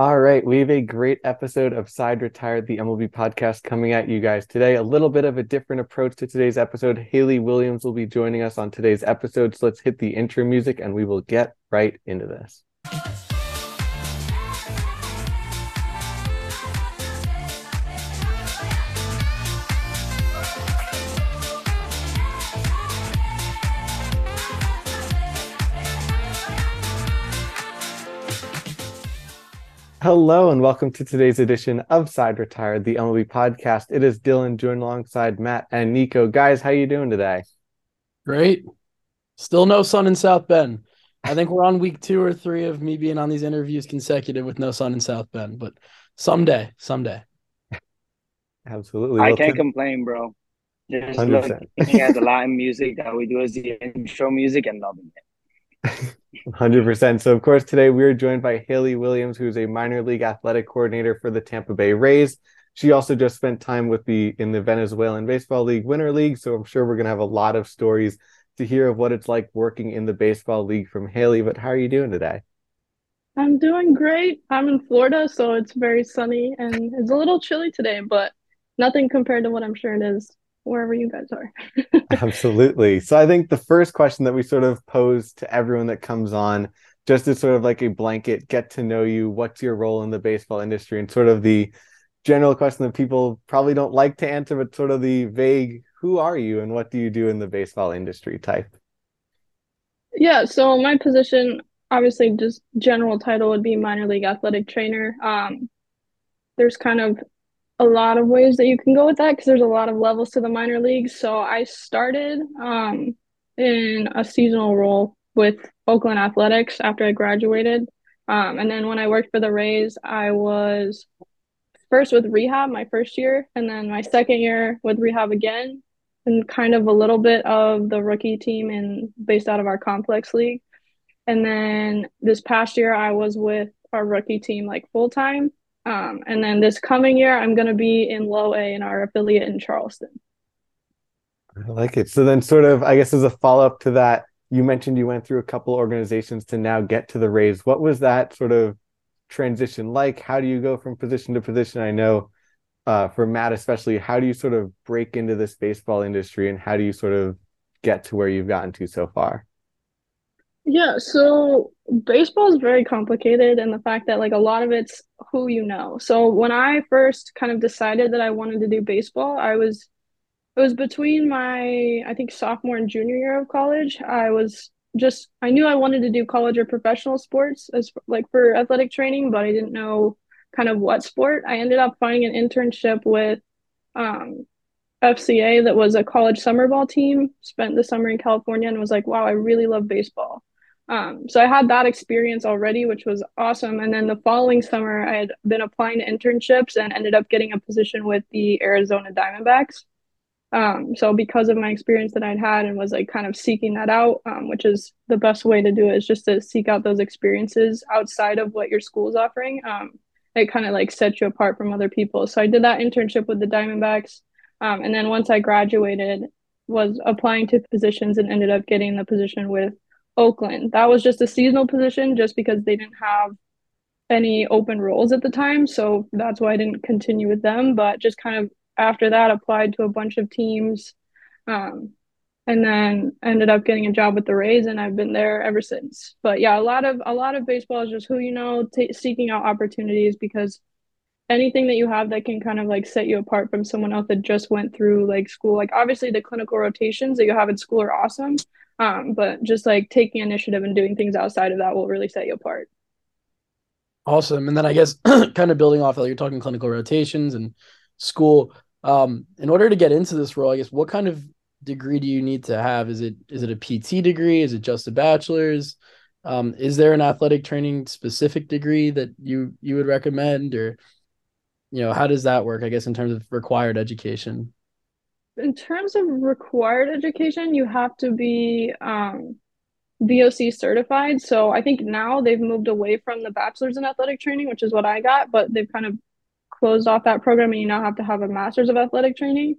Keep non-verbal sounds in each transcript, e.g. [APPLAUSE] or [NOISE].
All right, we have a great episode of Side Retired, the MLB podcast coming at you guys today. A little bit of a different approach to today's episode. Haley Williams will be joining us on today's episode. So let's hit the intro music and we will get right into this. Hello and welcome to today's edition of Side Retired, the MLB podcast. It is Dylan joined alongside Matt and Nico. Guys, how you doing today? Great. Still no sun in South Bend. I think we're on week two or three of me being on these interviews consecutive with no sun in South Bend, but someday, someday. [LAUGHS] Absolutely. I well, can't complain, bro. Just 100%. looking at the [LAUGHS] Latin music that we do as the intro music and loving it. 100%. So, of course, today we are joined by Haley Williams, who's a minor league athletic coordinator for the Tampa Bay Rays. She also just spent time with the in the Venezuelan Baseball League Winter League. So, I'm sure we're going to have a lot of stories to hear of what it's like working in the baseball league from Haley. But how are you doing today? I'm doing great. I'm in Florida, so it's very sunny and it's a little chilly today, but nothing compared to what I'm sure it is wherever you guys are. [LAUGHS] Absolutely. So I think the first question that we sort of pose to everyone that comes on, just as sort of like a blanket, get to know you, what's your role in the baseball industry, and sort of the general question that people probably don't like to answer, but sort of the vague, who are you and what do you do in the baseball industry type? Yeah, so my position, obviously, just general title would be minor league athletic trainer. Um, there's kind of a lot of ways that you can go with that because there's a lot of levels to the minor leagues. So I started um, in a seasonal role with Oakland Athletics after I graduated. Um, and then when I worked for the Rays, I was first with rehab my first year, and then my second year with rehab again, and kind of a little bit of the rookie team and based out of our complex league. And then this past year, I was with our rookie team like full time. Um, and then this coming year, I'm going to be in low A in our affiliate in Charleston. I like it. So then, sort of, I guess, as a follow up to that, you mentioned you went through a couple organizations to now get to the Rays. What was that sort of transition like? How do you go from position to position? I know uh, for Matt, especially, how do you sort of break into this baseball industry and how do you sort of get to where you've gotten to so far? Yeah, so baseball is very complicated and the fact that like a lot of it's who you know. So when I first kind of decided that I wanted to do baseball, I was it was between my I think sophomore and junior year of college. I was just I knew I wanted to do college or professional sports as like for athletic training, but I didn't know kind of what sport. I ended up finding an internship with um FCA that was a college summer ball team, spent the summer in California and was like, wow, I really love baseball. Um, so I had that experience already, which was awesome. And then the following summer, I had been applying to internships and ended up getting a position with the Arizona Diamondbacks. Um, so because of my experience that I'd had and was like kind of seeking that out, um, which is the best way to do it is just to seek out those experiences outside of what your school is offering. Um, it kind of like sets you apart from other people. So I did that internship with the Diamondbacks. Um, and then once I graduated, was applying to positions and ended up getting the position with Oakland. That was just a seasonal position just because they didn't have any open roles at the time. So that's why I didn't continue with them. But just kind of after that, applied to a bunch of teams. Um, and then ended up getting a job with the Rays, and I've been there ever since. But yeah, a lot of a lot of baseball is just who you know, t- seeking out opportunities because anything that you have that can kind of like set you apart from someone else that just went through like school. Like obviously the clinical rotations that you have in school are awesome, um, but just like taking initiative and doing things outside of that will really set you apart. Awesome. And then I guess [CLEARS THROAT] kind of building off that, you're talking clinical rotations and school. Um, in order to get into this role, I guess what kind of degree do you need to have? Is it is it a PT degree? Is it just a bachelor's? Um, is there an athletic training specific degree that you you would recommend, or you know, how does that work? I guess in terms of required education in terms of required education, you have to be um, BOC certified. So I think now they've moved away from the bachelor's in athletic training, which is what I got, but they've kind of closed off that program and you now have to have a master's of athletic training,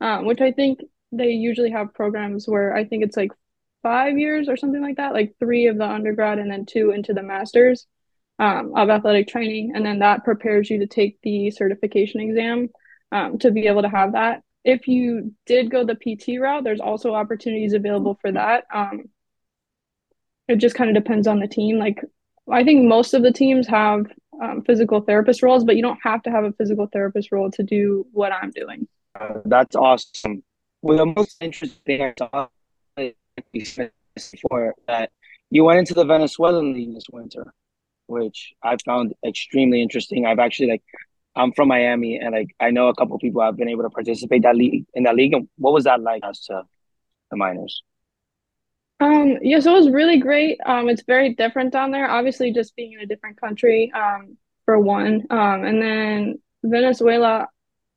um, which I think they usually have programs where I think it's like five years or something like that, like three of the undergrad and then two into the master's. um, of athletic training, and then that prepares you to take the certification exam um, to be able to have that. If you did go the PT route, there's also opportunities available for that. Um, it just kind of depends on the team. Like I think most of the teams have um, physical therapist roles, but you don't have to have a physical therapist role to do what I'm doing. Uh, that's awesome. Well, the most interesting thing I saw before that you went into the Venezuelan league this winter, which I found extremely interesting. I've actually like I'm from Miami, and like I know a couple people have been able to participate that league in that league. And what was that like as to the minors? Um, yeah, so it was really great. Um, it's very different down there. Obviously, just being in a different country, um, for one. Um, and then Venezuela,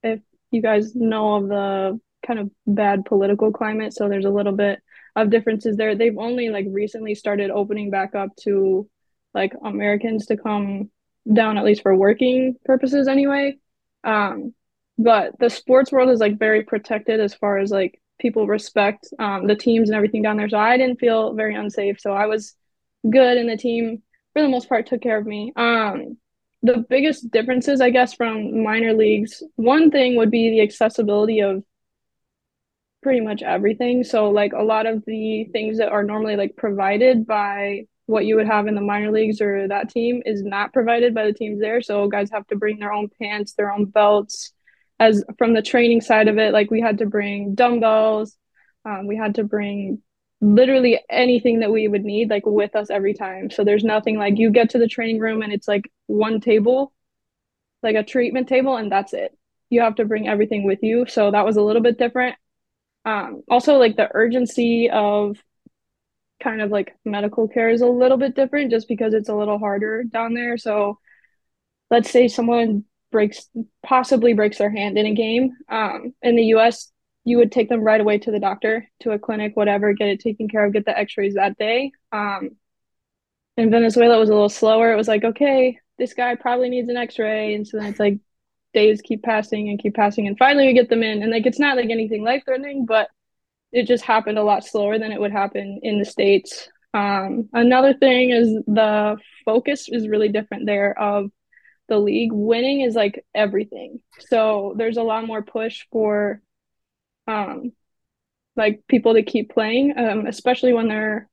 if you guys know of the kind of bad political climate, so there's a little bit of differences there. They've only like recently started opening back up to like Americans to come down at least for working purposes anyway. Um, but the sports world is like very protected as far as like people respect um, the teams and everything down there. So I didn't feel very unsafe. So I was good, and the team for the most part took care of me. Um, the biggest differences, I guess, from minor leagues, one thing would be the accessibility of pretty much everything. So like a lot of the things that are normally like provided by what you would have in the minor leagues or that team is not provided by the teams there. So guys have to bring their own pants, their own belts, as from the training side of it, like we had to bring dumbbells, um, we had to bring literally anything that we would need like with us every time. So there's nothing like you get to the training room and it's like one table, like a treatment table, and that's it. You have to bring everything with you. So that was a little bit different. Um, also, like the urgency of kind of like medical care is a little bit different just because it's a little harder down there. So let's say someone breaks possibly breaks their hand in a game. Um, in the U.S., you would take them right away to the doctor, to a clinic, whatever, get it taken care of, get the X-rays that day. Um, in Venezuela, it was a little slower. It was like, okay, this guy probably needs an X-ray, and so then it's like days keep passing and keep passing, and finally we get them in, and like it's not like anything life-threatening, but it just happened a lot slower than it would happen in the states. Um, another thing is the focus is really different there. Of the league, winning is like everything. So there's a lot more push for um like people to keep playing, um, especially when they're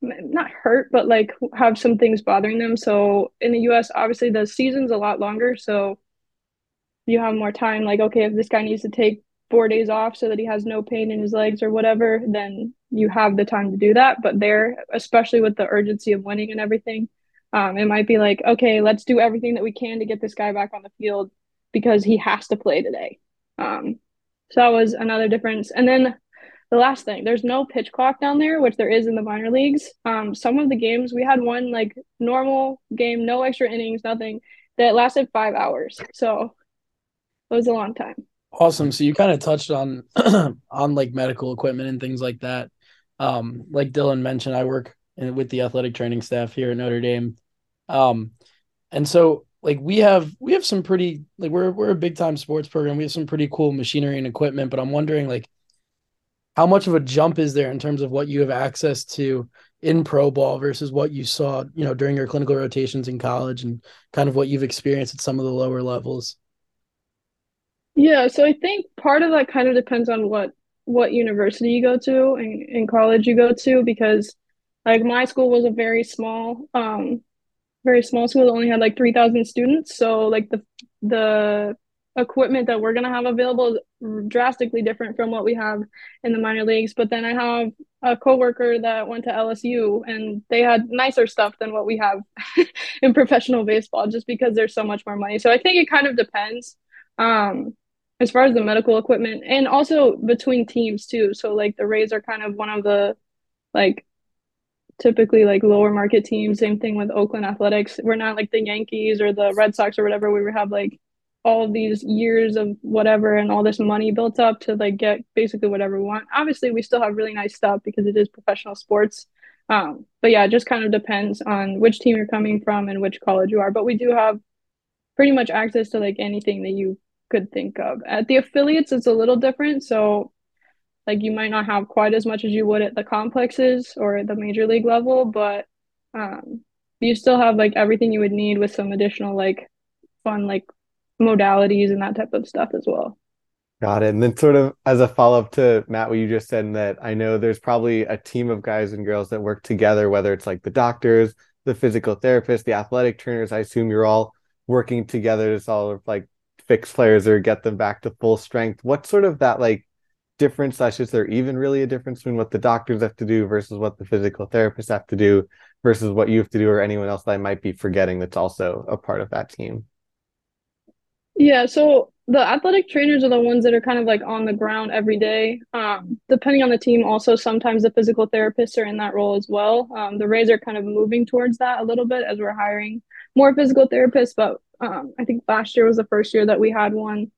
not hurt, but like have some things bothering them. So in the US, obviously the season's a lot longer, so you have more time. Like, okay, if this guy needs to take four days off so that he has no pain in his legs or whatever, then you have the time to do that. But there, especially with the urgency of winning and everything, um, it might be like, okay, let's do everything that we can to get this guy back on the field because he has to play today. Um, so that was another difference. And then the last thing, there's no pitch clock down there, which there is in the minor leagues. Um, some of the games we had one like normal game, no extra innings, nothing that lasted five hours. So it was a long time. Awesome. So you kind of touched on [CLEARS THROAT] on like medical equipment and things like that. Um, like Dylan mentioned, I work and with the athletic training staff here at Notre Dame. Um, and so like we have we have some pretty like we're we're a big time sports program. We have some pretty cool machinery and equipment, but I'm wondering like how much of a jump is there in terms of what you have access to in pro ball versus what you saw, you know, during your clinical rotations in college and kind of what you've experienced at some of the lower levels? Yeah, so I think part of that kind of depends on what what university you go to and in college you go to because like my school was a very small, um, very small school. Only had like three thousand students. So like the the equipment that we're gonna have available is drastically different from what we have in the minor leagues. But then I have a coworker that went to LSU and they had nicer stuff than what we have [LAUGHS] in professional baseball, just because there's so much more money. So I think it kind of depends. Um, as far as the medical equipment and also between teams too. So like the Rays are kind of one of the like typically like lower market teams. Same thing with Oakland Athletics. We're not like the Yankees or the Red Sox or whatever. We have like all these years of whatever and all this money built up to like get basically whatever we want. Obviously, we still have really nice stuff because it is professional sports. Um, but yeah, it just kind of depends on which team you're coming from and which college you are. But we do have pretty much access to like anything that you could think of. At the affiliates, it's a little different. So like you might not have quite as much as you would at the complexes or at the major league level, but um, you still have like everything you would need with some additional like fun like modalities and that type of stuff as well. Got it. And then sort of as a follow-up to Matt, what you just said, that I know there's probably a team of guys and girls that work together, whether it's like the doctors, the physical therapists, the athletic trainers. I assume you're all working together to of like fix players or get them back to full strength. What sort of that like difference slash is there even really a difference between what the doctors have to do versus what the physical therapists have to do versus what you have to do or anyone else that I might be forgetting that's also a part of that team? Yeah, so the athletic trainers are the ones that are kind of like on the ground every day. Um, depending on the team, also sometimes the physical therapists are in that role as well. Um, the Rays are kind of moving towards that a little bit as we're hiring more physical therapists, but um, I think last year was the first year that we had one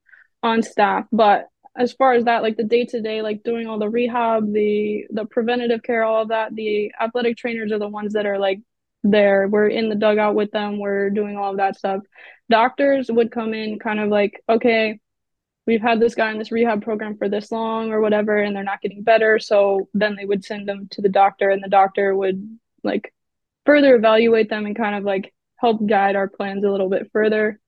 on staff. But as far as that, like the day to day, like doing all the rehab, the the preventative care, all of that, the athletic trainers are the ones that are like there. We're in the dugout with them. We're doing all of that stuff doctors would come in kind of like, okay, we've had this guy in this rehab program for this long or whatever, and they're not getting better. So then they would send them to the doctor, and the doctor would like further evaluate them and kind of like help guide our plans a little bit further.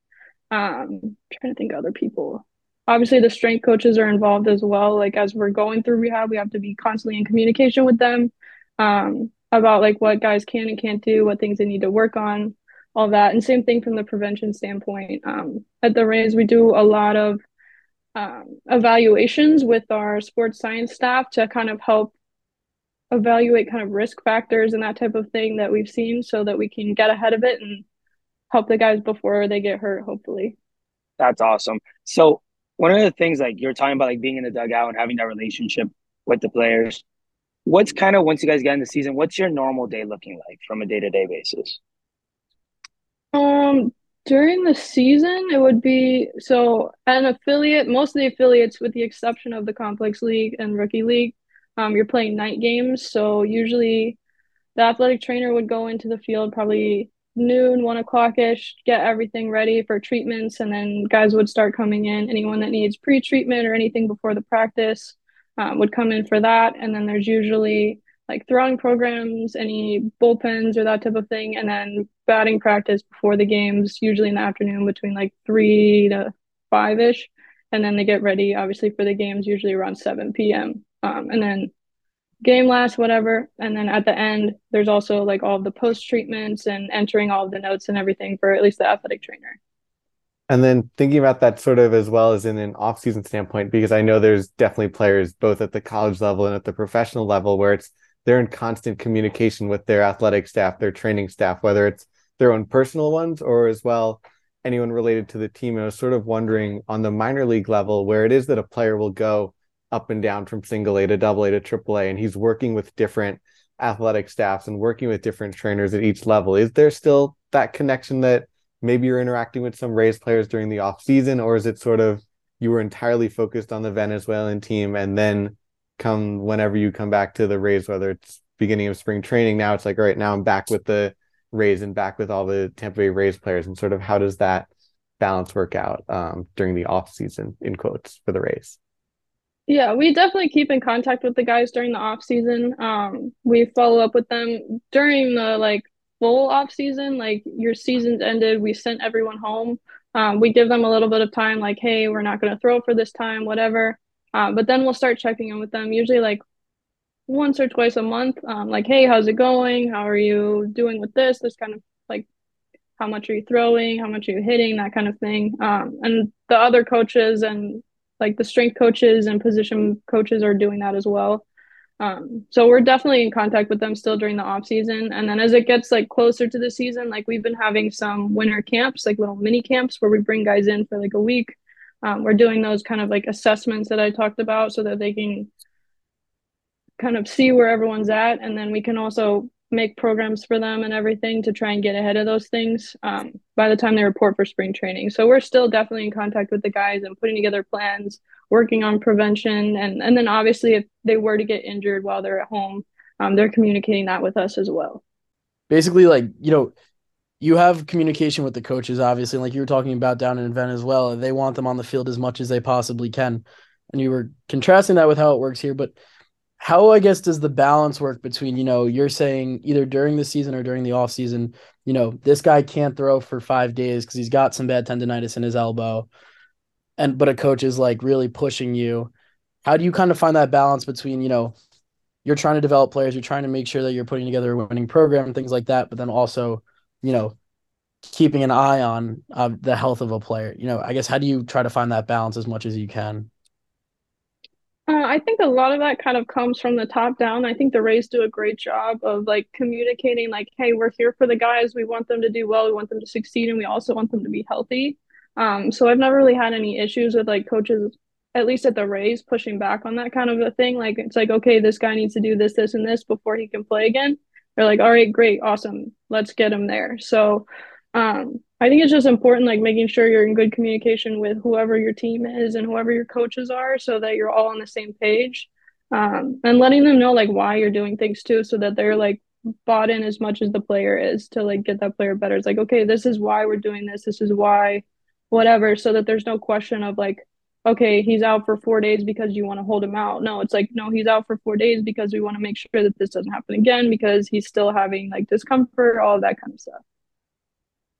Um, trying to think other people. Obviously, the strength coaches are involved as well. Like as we're going through rehab, we have to be constantly in communication with them um, about like what guys can and can't do, what things they need to work on all that. And same thing from the prevention standpoint. Um, at the Rays, we do a lot of um, evaluations with our sports science staff to kind of help evaluate kind of risk factors and that type of thing that we've seen so that we can get ahead of it and help the guys before they get hurt, hopefully. That's awesome. So, one of the things like you're talking about, like being in the dugout and having that relationship with the players, what's kind of once you guys get in the season, what's your normal day looking like from a day to day basis? Um, during the season, it would be so an affiliate, most of the affiliates, with the exception of the Complex League and Rookie League, um, you're playing night games. So usually the athletic trainer would go into the field probably noon, one o'clock ish, get everything ready for treatments, and then guys would start coming in. Anyone that needs pre treatment or anything before the practice um, would come in for that. And then there's usually like throwing programs, any bullpens or that type of thing, and then batting practice before the games, usually in the afternoon between like three to five ish, and then they get ready obviously for the games usually around seven p.m. Um, and then game lasts whatever, and then at the end there's also like all the post treatments and entering all the notes and everything for at least the athletic trainer. And then thinking about that sort of as well as in an off-season standpoint, because I know there's definitely players both at the college level and at the professional level where it's they're in constant communication with their athletic staff, their training staff, whether it's their own personal ones or as well anyone related to the team. And I was sort of wondering on the minor league level where it is that a player will go up and down from single A to double A to triple A, and he's working with different athletic staffs and working with different trainers at each level. Is there still that connection that maybe you're interacting with some Rays players during the off season, or is it sort of you were entirely focused on the Venezuelan team and then come whenever you come back to the Rays, whether it's beginning of spring training. Now it's like, all right, now I'm back with the Rays and back with all the Tampa Bay Rays players, and sort of how does that balance work out um, during the off season in quotes for the Rays? Yeah, we definitely keep in contact with the guys during the off season. Um, we follow up with them during the like full off season. Like your season's ended, we sent everyone home. Um, we give them a little bit of time, like, hey, we're not going to throw for this time, whatever. Uh, but then we'll start checking in with them, usually like once or twice a month. Um, like, hey, how's it going? How are you doing with this? This kind of like, how much are you throwing? How much are you hitting? That kind of thing. Um, and the other coaches and like the strength coaches and position coaches are doing that as well. Um, so we're definitely in contact with them still during the off season. And then as it gets like closer to the season, like we've been having some winter camps, like little mini camps where we bring guys in for like a week um, we're doing those kind of like assessments that I talked about so that they can kind of see where everyone's at. And then we can also make programs for them and everything to try and get ahead of those things um, by the time they report for spring training. So we're still definitely in contact with the guys and putting together plans, working on prevention. And, and then obviously, if they were to get injured while they're at home, um, they're communicating that with us as well. Basically, like, you know, you have communication with the coaches, obviously, like you were talking about down in Venezuela. They want them on the field as much as they possibly can. And you were contrasting that with how it works here. But how, I guess, does the balance work between, you know, you're saying either during the season or during the off season, you know, this guy can't throw for five days because he's got some bad tendonitis in his elbow. And but a coach is like really pushing you. How do you kind of find that balance between, you know, you're trying to develop players, you're trying to make sure that you're putting together a winning program and things like that, but then also, you know, keeping an eye on uh, the health of a player. You know, I guess how do you try to find that balance as much as you can? Uh, I think a lot of that kind of comes from the top down. I think the Rays do a great job of like communicating, like, hey, we're here for the guys. We want them to do well. We want them to succeed, and we also want them to be healthy. Um, so I've never really had any issues with like coaches, at least at the Rays, pushing back on that kind of a thing. Like it's like, okay, this guy needs to do this, this, and this before he can play again. They're like, all right, great, awesome, let's get him there. So um, I think it's just important, like making sure you're in good communication with whoever your team is and whoever your coaches are, so that you're all on the same page, um, and letting them know like why you're doing things too, so that they're like bought in as much as the player is to like get that player better. It's like, okay, this is why we're doing this. This is why, whatever, so that there's no question of like, okay, he's out for four days because you want to hold him out. No, it's like, no, he's out for four days because we want to make sure that this doesn't happen again because he's still having like discomfort, all that kind of stuff.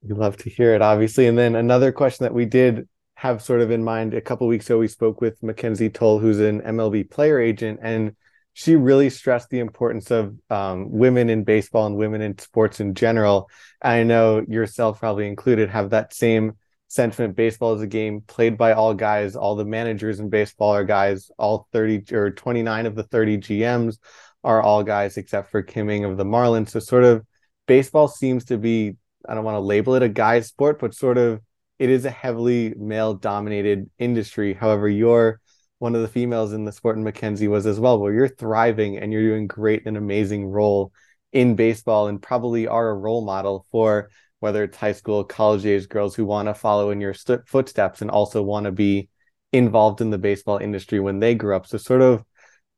We love to hear it, obviously. And then another question that we did have sort of in mind a couple weeks ago, we spoke with Mackenzie Toll, who's an MLB player agent, and she really stressed the importance of um, women in baseball and women in sports in general. I know yourself, probably included, have that same sentiment. Baseball is a game played by all guys. All the managers in baseball are guys. All 30 or 29 of the 30 GMs are all guys except for Kim Ng of the Marlins. So, sort of, baseball seems to be I don't want to label it a guy's sport, but sort of it is a heavily male dominated industry. However, you're one of the females in the sport, and Mackenzie was as well, where you're thriving and you're doing great and amazing role in baseball and probably are a role model for whether it's high school, college age girls who want to follow in your st- footsteps and also want to be involved in the baseball industry when they grew up. So, sort of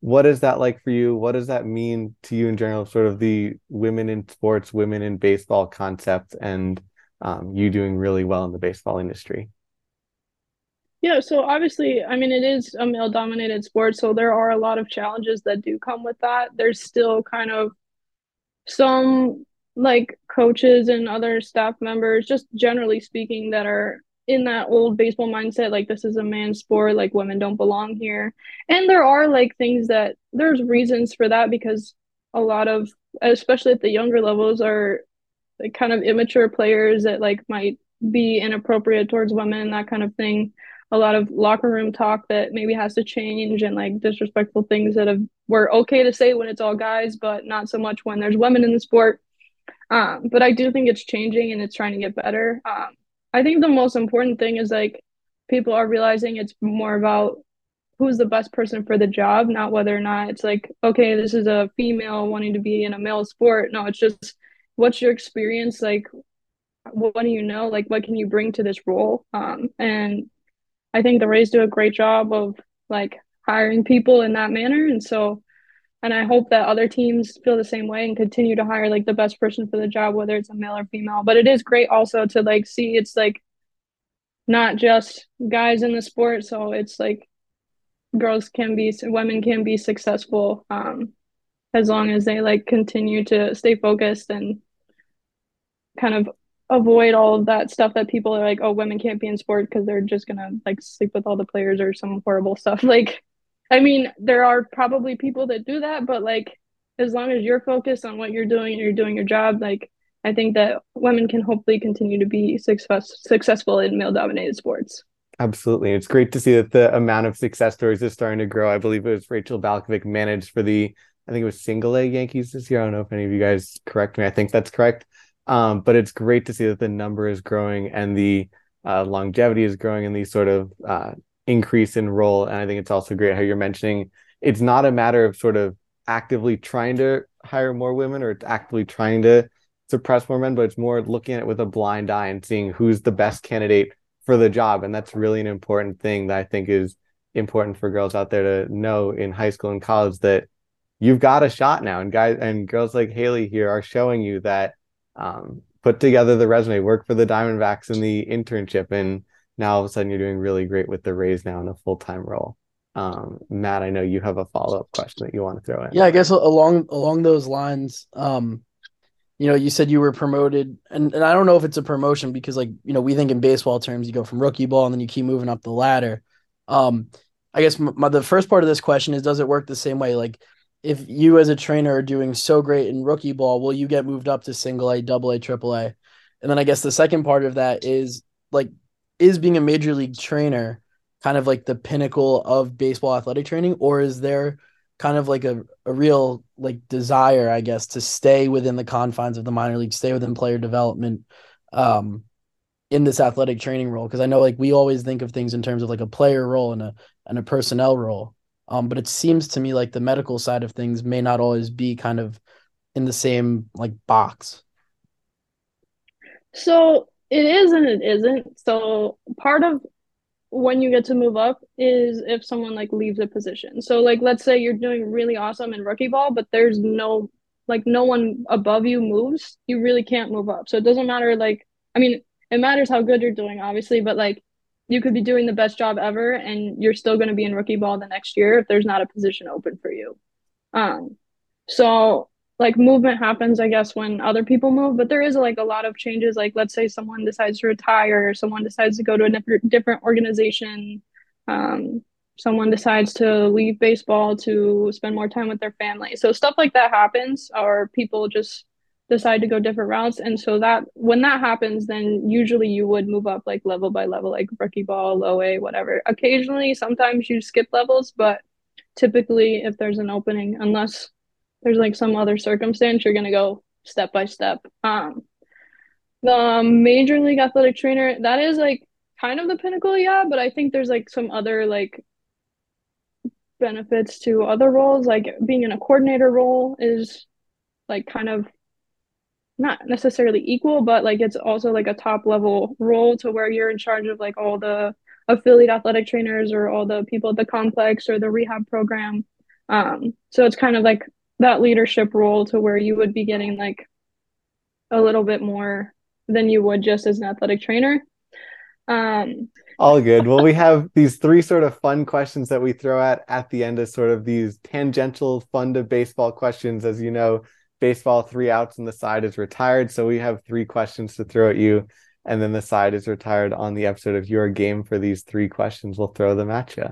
what is that like for you? What does that mean to you in general? Sort of the women in sports, women in baseball concept, and um, you doing really well in the baseball industry. Yeah, so obviously, I mean, it is a male dominated sport, so there are a lot of challenges that do come with that. There's still kind of some like coaches and other staff members, just generally speaking, that are in that old baseball mindset like this is a man's sport like women don't belong here. And there are like things that there's reasons for that because a lot of especially at the younger levels are like kind of immature players that like might be inappropriate towards women that kind of thing. A lot of locker room talk that maybe has to change and like disrespectful things that have were okay to say when it's all guys but not so much when there's women in the sport. Um, but i do think it's changing and it's trying to get better. Um, I think the most important thing is like people are realizing it's more about who's the best person for the job, not whether or not it's like, okay, this is a female wanting to be in a male sport. No, it's just what's your experience? Like, what do you know? Like, what can you bring to this role? Um, and I think the Rays do a great job of like hiring people in that manner. And so and I hope that other teams feel the same way and continue to hire like the best person for the job, whether it's a male or female. But it is great also to like see it's like not just guys in the sport. So it's like girls can be, women can be successful um, as long as they like continue to stay focused and kind of avoid all of that stuff that people are like, oh, women can't be in sport because they're just gonna like sleep with all the players or some horrible stuff. [LAUGHS] Like I mean, there are probably people that do that, but like as long as you're focused on what you're doing and you're doing your job, like I think that women can hopefully continue to be success successful in male dominated sports. Absolutely. It's great to see that the amount of success stories is starting to grow. I believe it was Rachel Balkovec managed for the, I think it was single A Yankees this year. I don't know if any of you guys correct me. I think that's correct. Um, but it's great to see that the number is growing and the uh, longevity is growing and these sort of uh, increase in role. And I think it's also great how you're mentioning it's not a matter of sort of actively trying to hire more women or actively trying to suppress more men, but it's more looking at it with a blind eye and seeing who's the best candidate for the job. And that's really an important thing that I think is important for girls out there to know in high school and college that you've got a shot now. And guys and girls like Haley here are showing you that um, put together the resume, work for the Diamondbacks in the internship, and now all of a sudden you're doing really great with the Rays now in a full time role. Um, Matt, I know you have a follow up question that you want to throw in. Yeah, I guess along along those lines, um, you know, you said you were promoted, and, and I don't know if it's a promotion because, like, you know, we think in baseball terms, you go from rookie ball and then you keep moving up the ladder. Um, I guess my, the first part of this question is, does it work the same way? Like, if you as a trainer are doing so great in rookie ball, will you get moved up to single A, double A, triple A? And then I guess the second part of that is like, is being a major league trainer kind of like the pinnacle of baseball athletic training, or is there kind of like a, a real like desire, I guess, to stay within the confines of the minor league, stay within player development um, in this athletic training role? Because I know like we always think of things in terms of like a player role and a and a personnel role. Um, but it seems to me like the medical side of things may not always be kind of in the same like box. So it is and it isn't. So part of when you get to move up is if someone like leaves a position. So like let's say you're doing really awesome in rookie ball, but there's no like no one above you moves, you really can't move up. So it doesn't matter like I mean, it matters how good you're doing obviously, but like you could be doing the best job ever and you're still going to be in rookie ball the next year if there's not a position open for you. Um so like movement happens i guess when other people move but there is like a lot of changes. Like let's say someone decides to retire someone decides to go to a different organization um, someone decides to leave baseball to spend more time with their family. So stuff like that happens or people just decide to go different routes. And so that when that happens then usually you would move up like level by level like rookie ball low a whatever. Occasionally sometimes you skip levels but typically if there's an opening unless there's like some other circumstance, you're gonna go step by step. Um, the major league athletic trainer that is like kind of the pinnacle, yeah. But I think there's like some other like benefits to other roles, like being in a coordinator role is like kind of not necessarily equal, but like it's also like a top level role to where you're in charge of like all the affiliate athletic trainers or all the people at the complex or the rehab program. Um, so it's kind of like that leadership role to where you would be getting like a little bit more than you would just as an athletic trainer. Um, all good. Well, we have these three sort of fun questions that we throw at at the end as sort of these tangential, fun to baseball questions. As you know, baseball three outs and the side is retired, so we have three questions to throw at you, and then the side is retired on the episode of your game for these three questions. We'll throw them at you.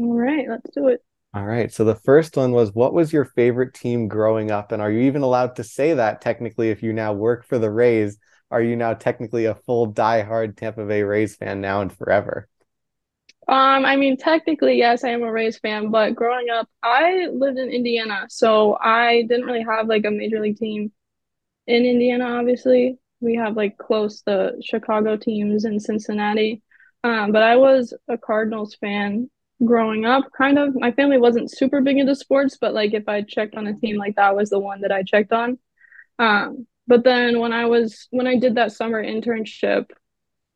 All right, let's do it. All right. So the first one was what was your favorite team growing up? And are you even allowed to say that technically if you now work for the Rays? Are you now technically a full diehard Tampa Bay Rays fan now and forever? Um, I mean, technically, yes, I am a Rays fan, but growing up, I lived in Indiana, so I didn't really have like a major league team in Indiana. Obviously, we have like close the Chicago teams in Cincinnati, um, but I was a Cardinals fan growing up kind of my family wasn't super big into sports but like if i checked on a team like that was the one that i checked on um but then when i was when i did that summer internship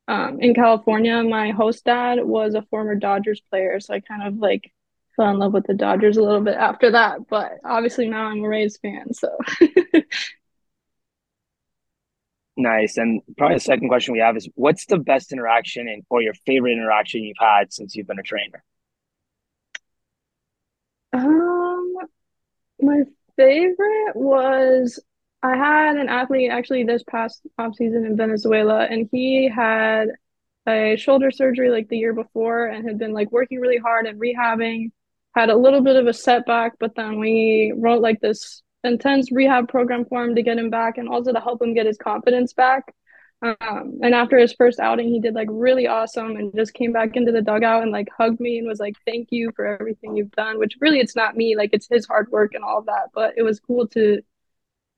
um in california my host dad was a former dodgers player so i kind of like fell in love with the dodgers a little bit after that but obviously now i'm a rays fan so [LAUGHS] Nice. And probably the second question we have is what's the best interaction and or your favorite interaction you've had since you've been a trainer? Um, my favorite was I had an athlete actually this past off season in Venezuela, and he had a shoulder surgery like the year before and had been like working really hard and rehabbing. Had a little bit of a setback, but then we wrote like this intense rehab program for him to get him back and also to help him get his confidence back. Um, and after his first outing, he did like really awesome and just came back into the dugout and like hugged me and was like, "Thank you for everything you've done." Which really, it's not me, like it's his hard work and all that. But it was cool to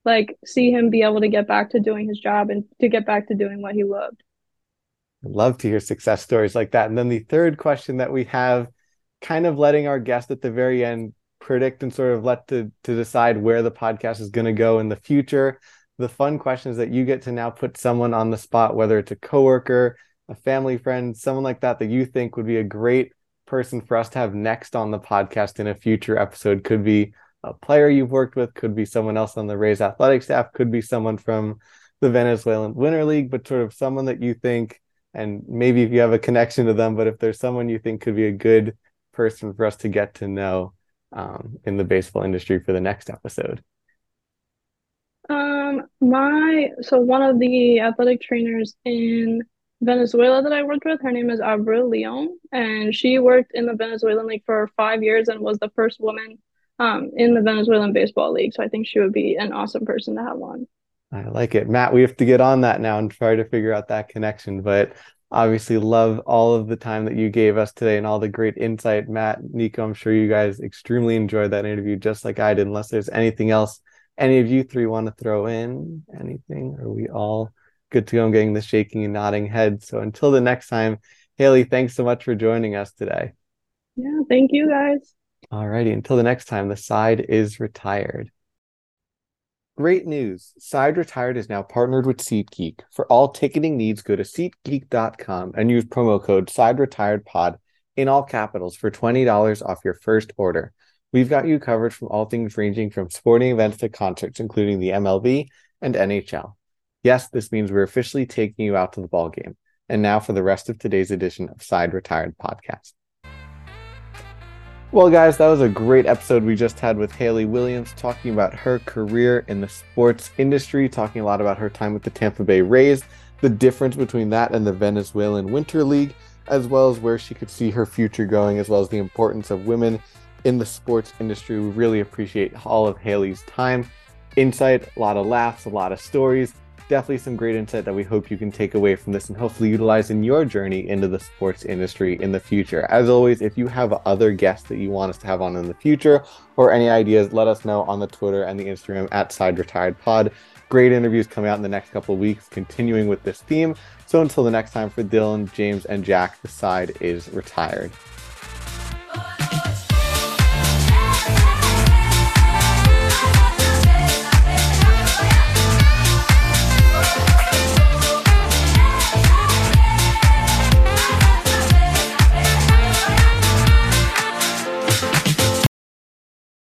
like see him be able to get back to doing his job and to get back to doing what he loved. I'd love to hear success stories like that. And then the third question that we have, kind of letting our guest at the very end predict and sort of let to to decide where the podcast is going to go in the future the fun questions that you get to now put someone on the spot, whether it's a coworker, a family friend, someone like that that you think would be a great person for us to have next on the podcast in a future episode. Could be a player you've worked with, could be someone else on the Rays athletic staff, could be someone from the Venezuelan Winter League, but sort of someone that you think, and maybe if you have a connection to them, but if there's someone you think could be a good person for us to get to know um, in the baseball industry for the next episode. Um, my so one of the athletic trainers in Venezuela that I worked with, her name is Abril Leon, and she worked in the Venezuelan league for five years and was the first woman um in the Venezuelan baseball league. So I think she would be an awesome person to have on. I like it. Matt, we have to get on that now and try to figure out that connection. But obviously, love all of the time that you gave us today and all the great insight. Matt, Nico, I'm sure you guys extremely enjoyed that interview just like I did. Unless there's anything else any of you three want to throw in anything? Are we all good to go? I'm getting the shaking and nodding head. So until the next time, Haley, thanks so much for joining us today. Yeah, thank you guys. All righty. Until the next time, the side is retired. Great news. Side Retired is now partnered with SeatGeek. For all ticketing needs, go to SeatGeek.com and use promo code Side Retired Pod in all capitals for $20 off your first order. We've got you covered from all things ranging from sporting events to concerts, including the MLB and NHL. Yes, this means we're officially taking you out to the ball game. And now for the rest of today's edition of Side Retired Podcast. Well, guys, that was a great episode we just had with Haley Williams talking about her career in the sports industry, talking a lot about her time with the Tampa Bay Rays, the difference between that and the Venezuelan Winter League, as well as where she could see her future going, as well as the importance of women in the sports industry. We really appreciate all of Haley's time, insight, a lot of laughs, a lot of stories, definitely some great insight that we hope you can take away from this and hopefully utilize in your journey into the sports industry in the future. As always, if you have other guests that you want us to have on in the future or any ideas, let us know on the Twitter and the Instagram at Side Retired Pod. Great interviews coming out in the next couple of weeks, continuing with this theme. So until the next time, for Dylan, James, and Jack, the side is retired.